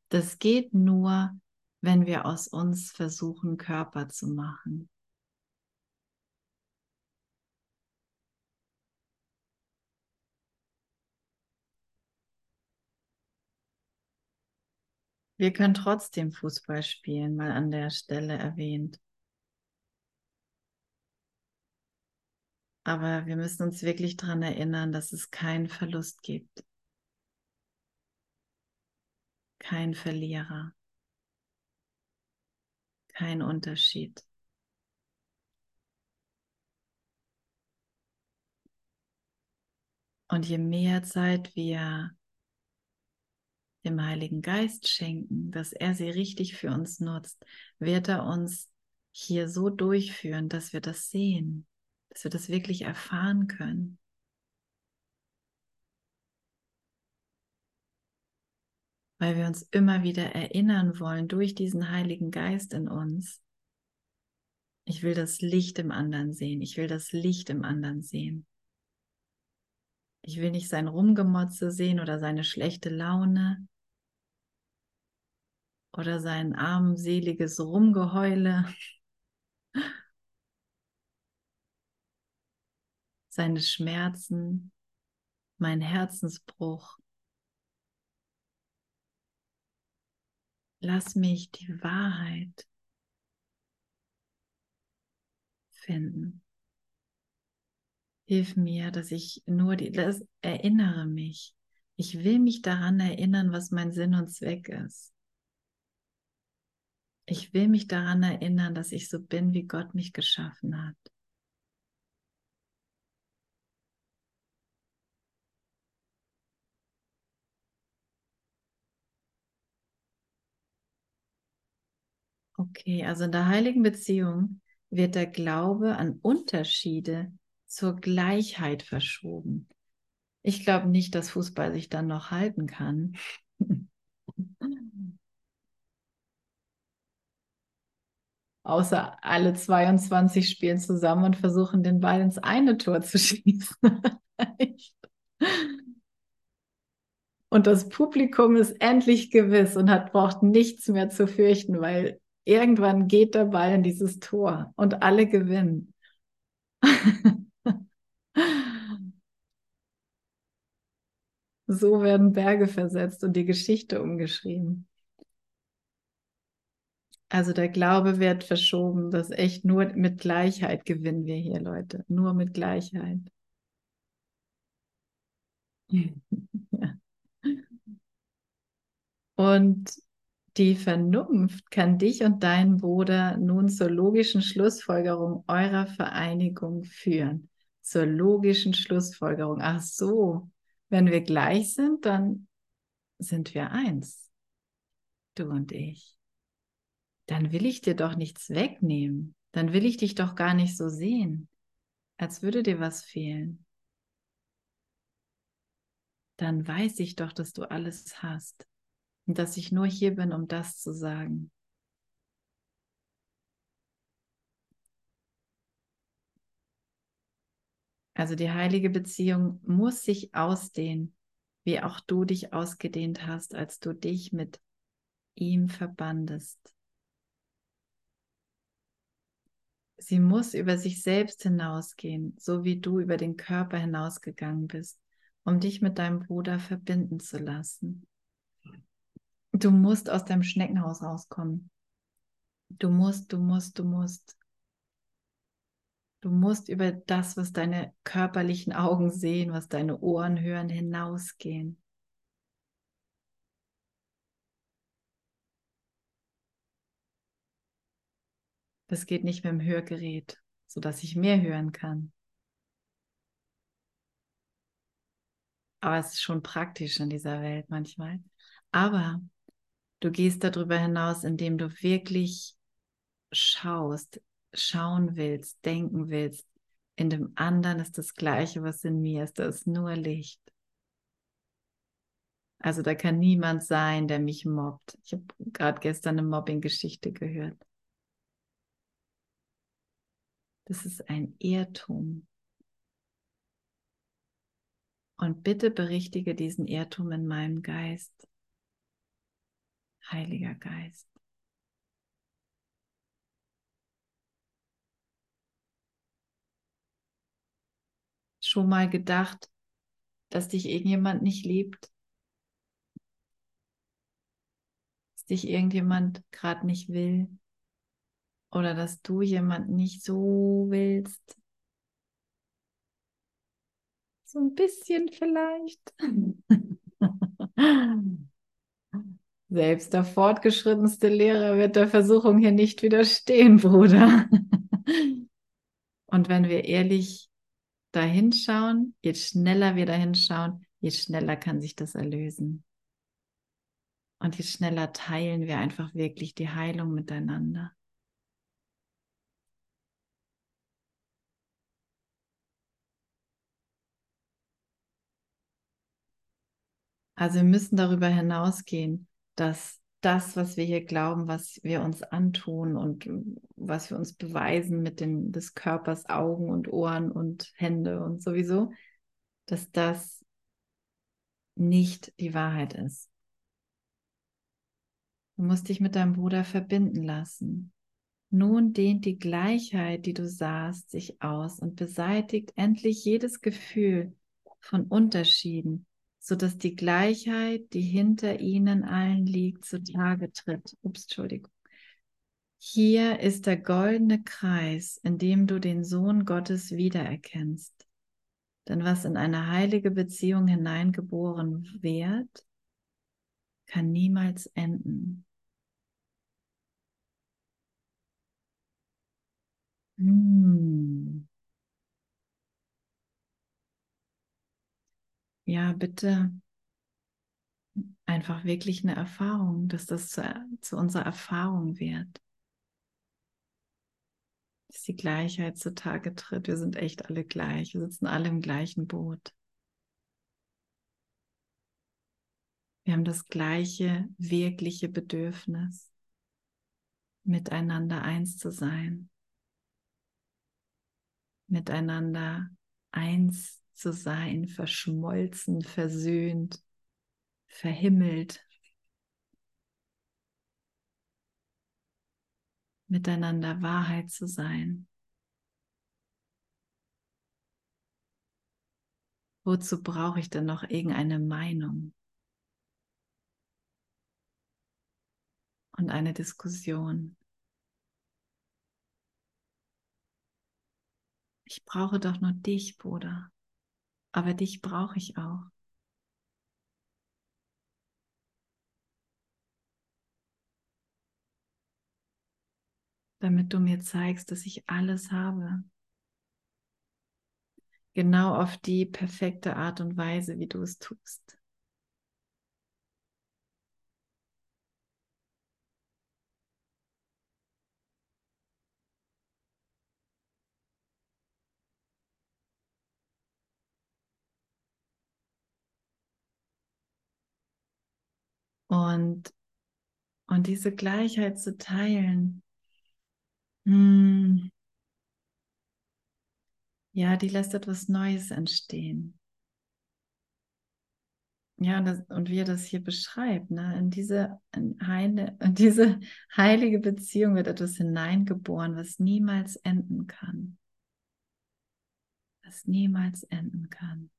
Das geht nur, wenn wir aus uns versuchen, Körper zu machen. Wir können trotzdem Fußball spielen, mal an der Stelle erwähnt. Aber wir müssen uns wirklich daran erinnern, dass es keinen Verlust gibt. Kein Verlierer. Kein Unterschied. Und je mehr Zeit wir dem Heiligen Geist schenken, dass er sie richtig für uns nutzt, wird er uns hier so durchführen, dass wir das sehen dass wir das wirklich erfahren können. Weil wir uns immer wieder erinnern wollen durch diesen Heiligen Geist in uns. Ich will das Licht im anderen sehen. Ich will das Licht im anderen sehen. Ich will nicht sein Rumgemotze sehen oder seine schlechte Laune oder sein armseliges Rumgeheule. seine Schmerzen, mein Herzensbruch. Lass mich die Wahrheit finden. Hilf mir, dass ich nur die, das erinnere mich. Ich will mich daran erinnern, was mein Sinn und Zweck ist. Ich will mich daran erinnern, dass ich so bin, wie Gott mich geschaffen hat. Okay, also in der heiligen Beziehung wird der Glaube an Unterschiede zur Gleichheit verschoben. Ich glaube nicht, dass Fußball sich dann noch halten kann. *laughs* Außer alle 22 spielen zusammen und versuchen, den Ball ins eine Tor zu *laughs* schießen. und das Publikum ist endlich gewiss und hat, braucht nichts mehr zu fürchten, weil irgendwann geht der Ball in dieses Tor und alle gewinnen. *laughs* so werden Berge versetzt und die Geschichte umgeschrieben. Also der Glaube wird verschoben, dass echt nur mit Gleichheit gewinnen wir hier, Leute. Nur mit Gleichheit. *laughs* Und die Vernunft kann dich und deinen Bruder nun zur logischen Schlussfolgerung eurer Vereinigung führen. Zur logischen Schlussfolgerung. Ach so, wenn wir gleich sind, dann sind wir eins. Du und ich. Dann will ich dir doch nichts wegnehmen. Dann will ich dich doch gar nicht so sehen, als würde dir was fehlen. Dann weiß ich doch, dass du alles hast und dass ich nur hier bin, um das zu sagen. Also die heilige Beziehung muss sich ausdehnen, wie auch du dich ausgedehnt hast, als du dich mit ihm verbandest. Sie muss über sich selbst hinausgehen, so wie du über den Körper hinausgegangen bist, um dich mit deinem Bruder verbinden zu lassen. Du musst aus deinem Schneckenhaus rauskommen. Du musst, du musst, du musst. Du musst über das, was deine körperlichen Augen sehen, was deine Ohren hören, hinausgehen. Das geht nicht mit dem Hörgerät, sodass ich mehr hören kann. Aber es ist schon praktisch in dieser Welt manchmal. Aber Du gehst darüber hinaus, indem du wirklich schaust, schauen willst, denken willst. In dem anderen ist das Gleiche, was in mir ist. Da ist nur Licht. Also da kann niemand sein, der mich mobbt. Ich habe gerade gestern eine Mobbing-Geschichte gehört. Das ist ein Irrtum. Und bitte berichtige diesen Irrtum in meinem Geist. Heiliger Geist. Schon mal gedacht, dass dich irgendjemand nicht liebt? Dass dich irgendjemand gerade nicht will? Oder dass du jemand nicht so willst? So ein bisschen vielleicht. *laughs* Selbst der fortgeschrittenste Lehrer wird der Versuchung hier nicht widerstehen, *laughs* Bruder. Und wenn wir ehrlich dahinschauen, je schneller wir dahinschauen, je schneller kann sich das erlösen. Und je schneller teilen wir einfach wirklich die Heilung miteinander. Also wir müssen darüber hinausgehen, dass das, was wir hier glauben, was wir uns antun und was wir uns beweisen mit den, des Körpers Augen und Ohren und Hände und sowieso, dass das nicht die Wahrheit ist. Du musst dich mit deinem Bruder verbinden lassen. Nun dehnt die Gleichheit, die du sahst, sich aus und beseitigt endlich jedes Gefühl von Unterschieden, sodass die Gleichheit, die hinter ihnen allen liegt, zutage tritt. Ups, Entschuldigung. Hier ist der goldene Kreis, in dem du den Sohn Gottes wiedererkennst. Denn was in eine heilige Beziehung hineingeboren wird, kann niemals enden. Hm. Ja, bitte einfach wirklich eine Erfahrung, dass das zu, zu unserer Erfahrung wird. dass die Gleichheit zutage tritt. Wir sind echt alle gleich. Wir sitzen alle im gleichen Boot. Wir haben das gleiche wirkliche Bedürfnis, miteinander eins zu sein, miteinander eins zu sein, verschmolzen, versöhnt, verhimmelt, miteinander Wahrheit zu sein. Wozu brauche ich denn noch irgendeine Meinung und eine Diskussion? Ich brauche doch nur dich, Bruder. Aber dich brauche ich auch. damit du mir zeigst, dass ich alles habe. Genau auf die perfekte Art und Weise, wie du es tust. Und, und diese Gleichheit zu teilen, hm. Ja, die lässt etwas Neues entstehen. Ja, und, das, und wie er das hier beschreibt, ne? in, diese, in, heine, in diese *laughs* heilige Beziehung wird etwas hineingeboren, was niemals enden kann. Was niemals enden kann.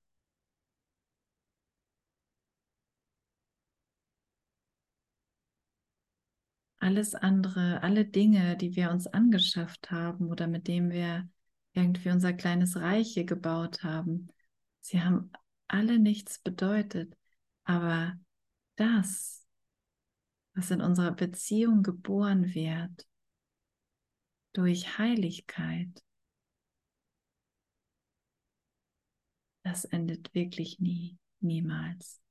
Alles andere, alle Dinge, die wir uns angeschafft haben oder mit denen wir irgendwie unser kleines Reich hier gebaut haben, sie haben alle nichts bedeutet. Aber das, was in unserer Beziehung geboren wird, durch Heiligkeit, das endet wirklich nie, niemals.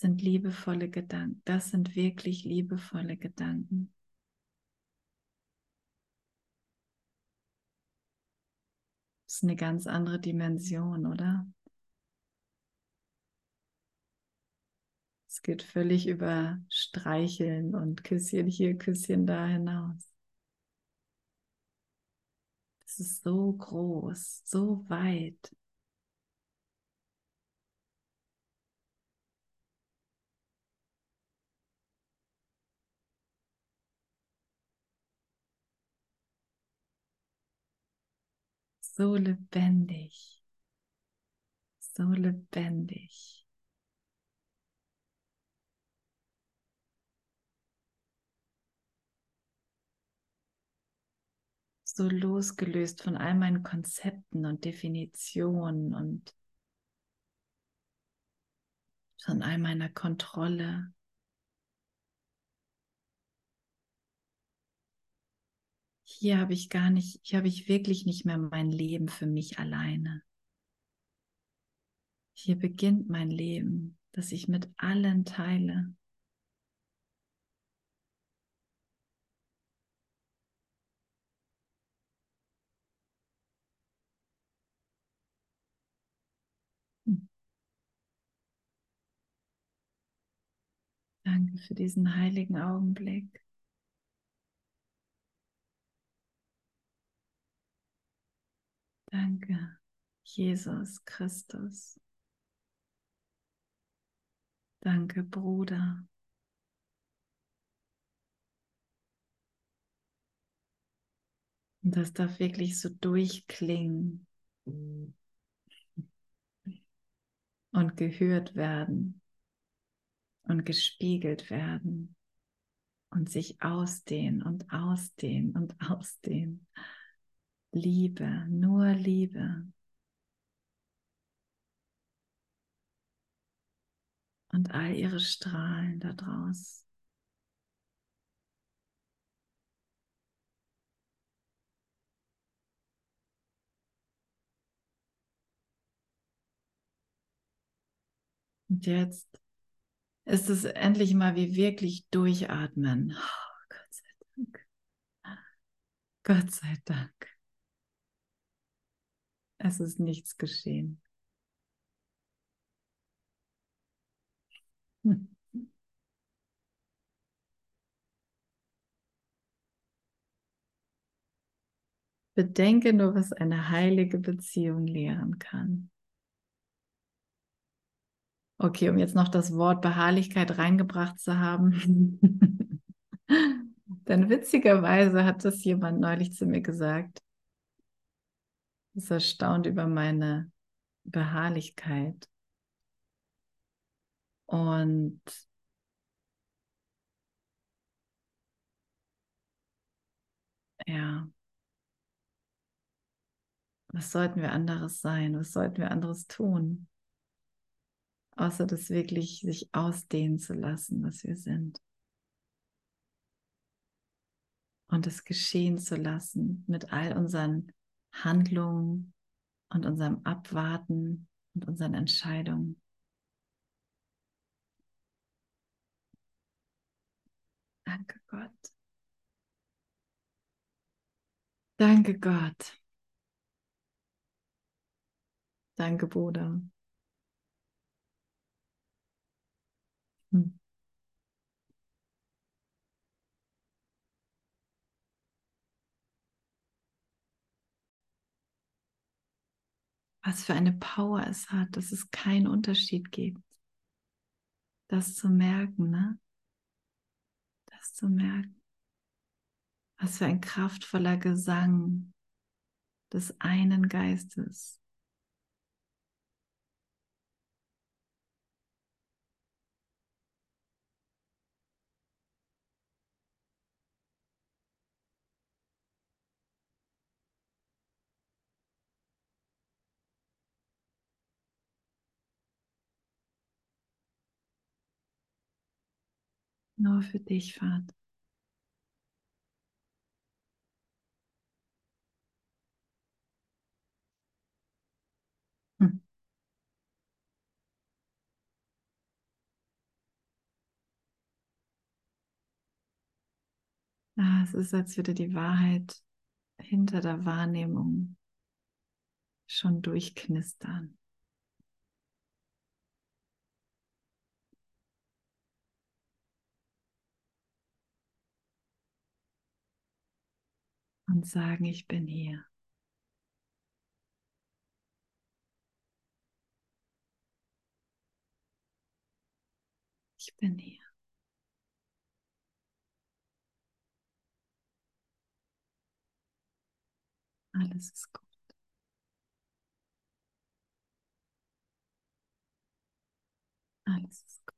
Sind liebevolle Gedanken. Das sind wirklich liebevolle Gedanken. Das ist eine ganz andere Dimension, oder? Es geht völlig über Streicheln und Küsschen hier, Küsschen da hinaus. Es ist so groß, so weit. So lebendig, so lebendig. So losgelöst von all meinen Konzepten und Definitionen und von all meiner Kontrolle. Hier habe ich gar nicht, hier habe ich wirklich nicht mehr mein Leben für mich alleine. Hier beginnt mein Leben, das ich mit allen teile. Danke für diesen heiligen Augenblick. Danke, Jesus Christus. Danke, Bruder. Und das darf wirklich so durchklingen und gehört werden und gespiegelt werden und sich ausdehnen und ausdehnen und ausdehnen. Liebe, nur Liebe. Und all ihre Strahlen da draus. Und jetzt ist es endlich mal wie wirklich durchatmen. Oh, Gott sei Dank. Gott sei Dank. Es ist nichts geschehen. *laughs* Bedenke nur, was eine heilige Beziehung lehren kann. Okay, um jetzt noch das Wort Beharrlichkeit reingebracht zu haben. *laughs* Denn witzigerweise hat das jemand neulich zu mir gesagt. Ist erstaunt über meine Beharrlichkeit. Und ja, was sollten wir anderes sein? Was sollten wir anderes tun? außer das wirklich sich ausdehnen zu lassen, was wir sind. Und es geschehen zu lassen mit all unseren Handlungen und unserem Abwarten und unseren Entscheidungen. Danke Gott. Danke Gott. Danke Bruder. Hm. Was für eine Power es hat, dass es keinen Unterschied gibt. Das zu merken, ne? Das zu merken. Was für ein kraftvoller Gesang des einen Geistes. Nur für dich, Vater. Hm. Ah, es ist, als würde die Wahrheit hinter der Wahrnehmung schon durchknistern. Und sagen, ich bin hier. Ich bin hier. Alles ist gut. Alles ist gut.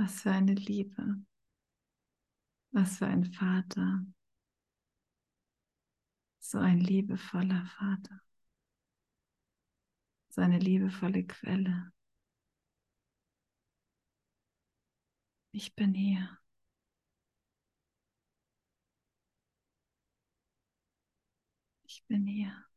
Was für eine Liebe. Was für ein Vater. So ein liebevoller Vater. So eine liebevolle Quelle. Ich bin hier. Ich bin hier.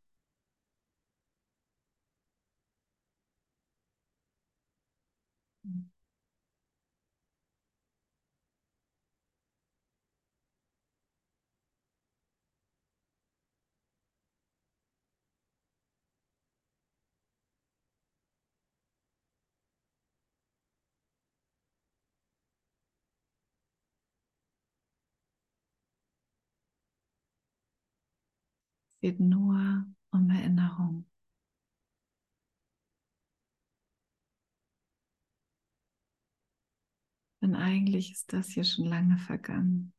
Geht nur um Erinnerung. Denn eigentlich ist das hier schon lange vergangen.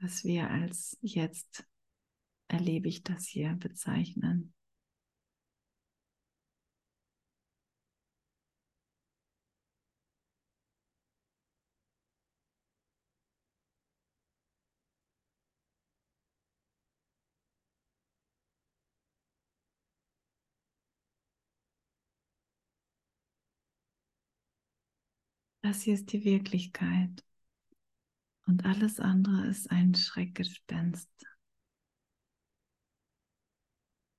Was wir als jetzt erlebe ich das hier bezeichnen. Das hier ist die Wirklichkeit. Und alles andere ist ein Schreckgespenst.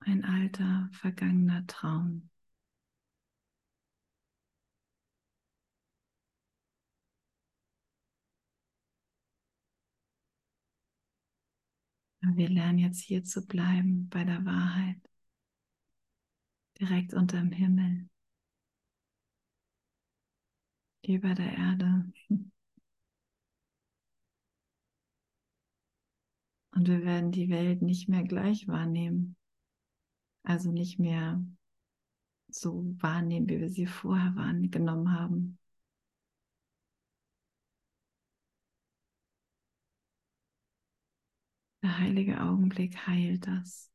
ein alter, vergangener Traum. Wir lernen jetzt hier zu bleiben bei der Wahrheit, direkt unter dem Himmel, über der Erde. Und wir werden die Welt nicht mehr gleich wahrnehmen, also nicht mehr so wahrnehmen, wie wir sie vorher wahrgenommen haben. Der heilige Augenblick heilt das.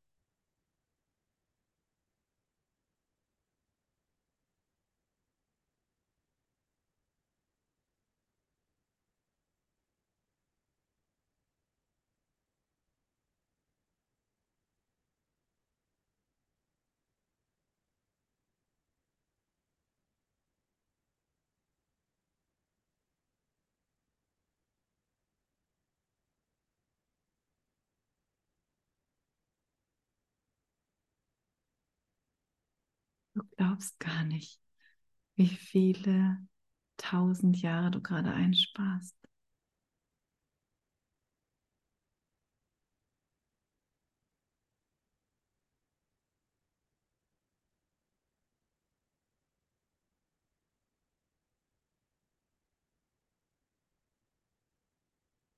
Du glaubst gar nicht, wie viele tausend Jahre du gerade einsparst.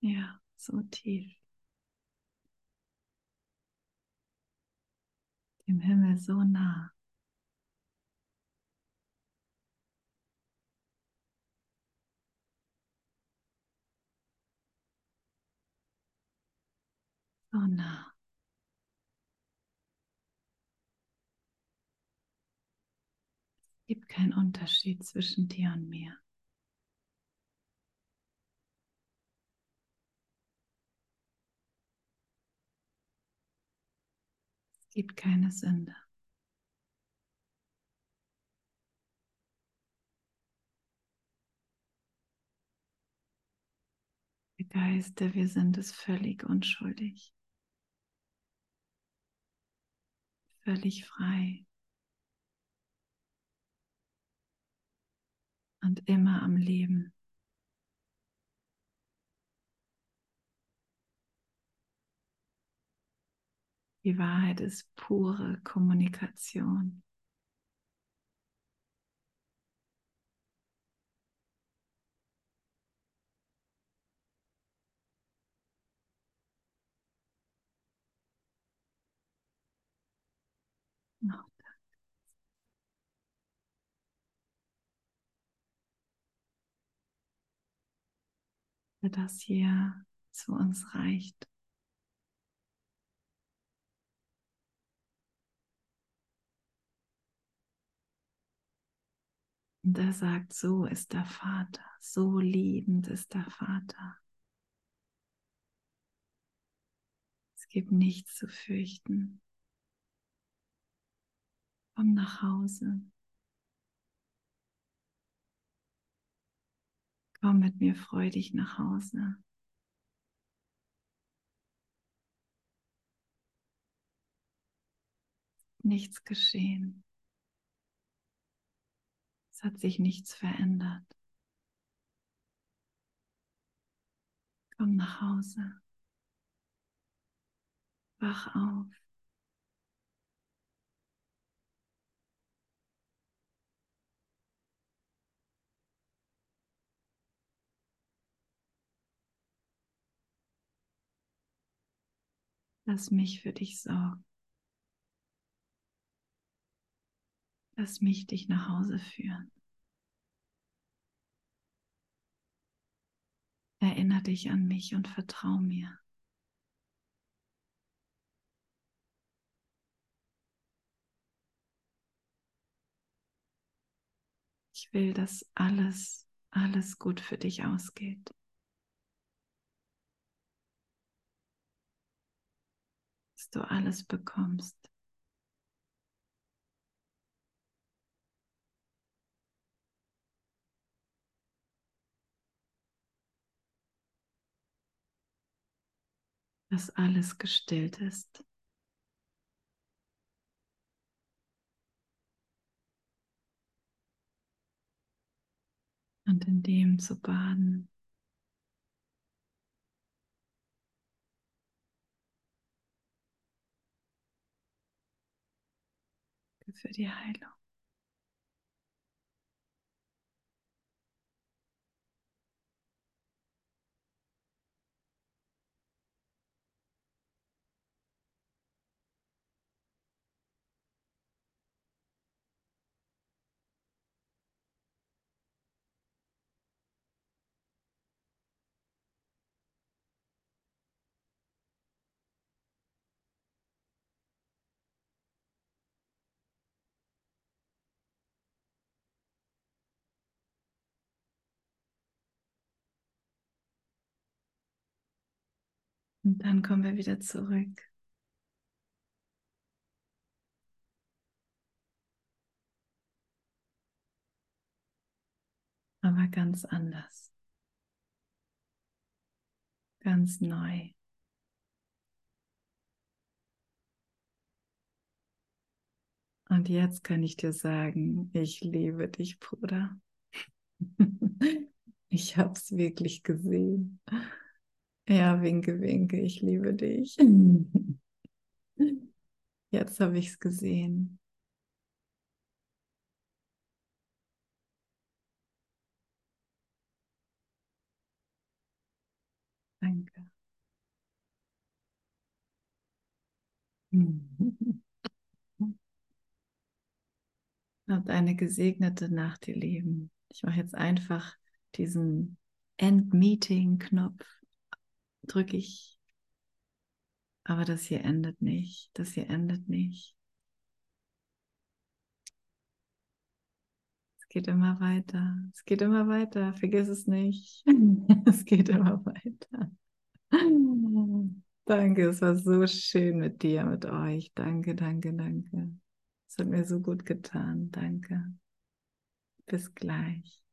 Ja, so tief. Dem Himmel so nah. So nah. Es gibt keinen Unterschied zwischen dir und mir. Es gibt keine Sünde. Der Geist, der wir sind, ist völlig unschuldig. Völlig frei. Und immer am Leben. Die Wahrheit ist pure Kommunikation. Noch für das hier zu uns reicht. Und er sagt, so ist der Vater, so liebend ist der Vater. Es gibt nichts zu fürchten. Komm nach Hause. Komm mit mir freudig nach Hause. Nichts geschehen. Es hat sich nichts verändert. Komm nach Hause. Wach auf. Lass mich für dich sorgen. Lass mich dich nach Hause führen. Erinnere dich an mich und vertrau mir. Ich will, dass alles, alles gut für dich ausgeht. du alles bekommst. Dass alles gestillt ist. Und in dem zu baden. Für die Heilung. Und dann kommen wir wieder zurück. Aber ganz anders. Ganz neu. Und jetzt kann ich dir sagen, ich liebe dich, Bruder. *laughs* ich habe es wirklich gesehen. Ja, winke, winke, ich liebe dich. *laughs* Jetzt habe ich es gesehen. Danke. *laughs* Habt eine gesegnete Nacht, ihr Lieben. Ich mache jetzt einfach diesen End-Meeting-Knopf drücke ich. Aber das hier endet nicht. Das hier endet nicht. Es geht immer weiter. Es geht immer weiter. Vergiss es nicht. *laughs* es geht immer weiter. Danke, es war so schön mit dir, mit euch. Danke, danke, danke. Es hat mir so gut getan. Danke. Bis gleich.